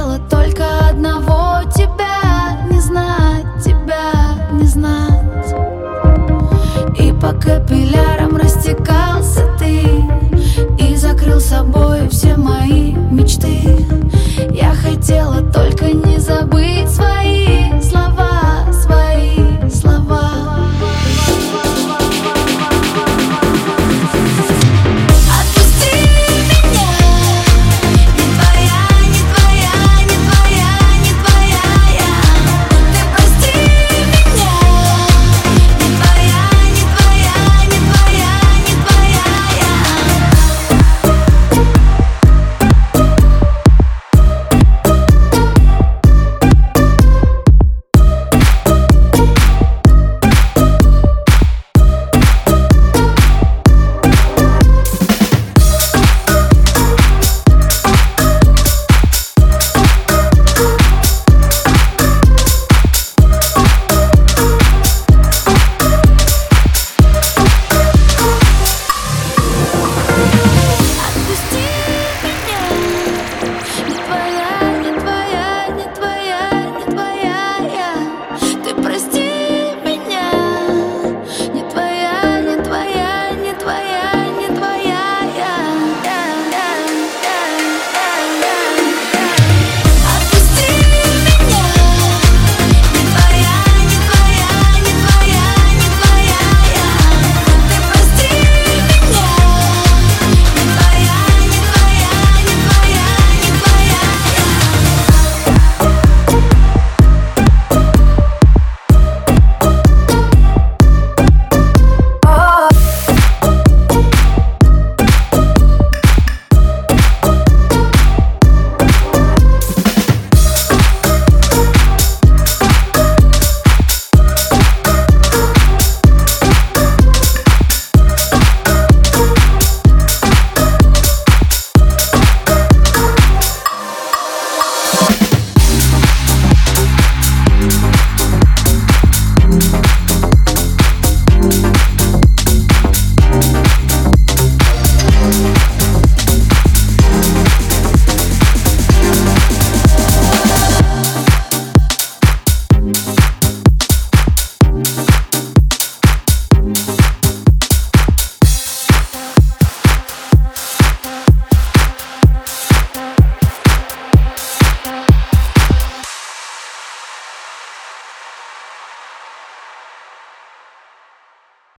хотела только одного тебя Не знать, тебя не знать. И по капиллярам растекался ты И закрыл собой все мои мечты.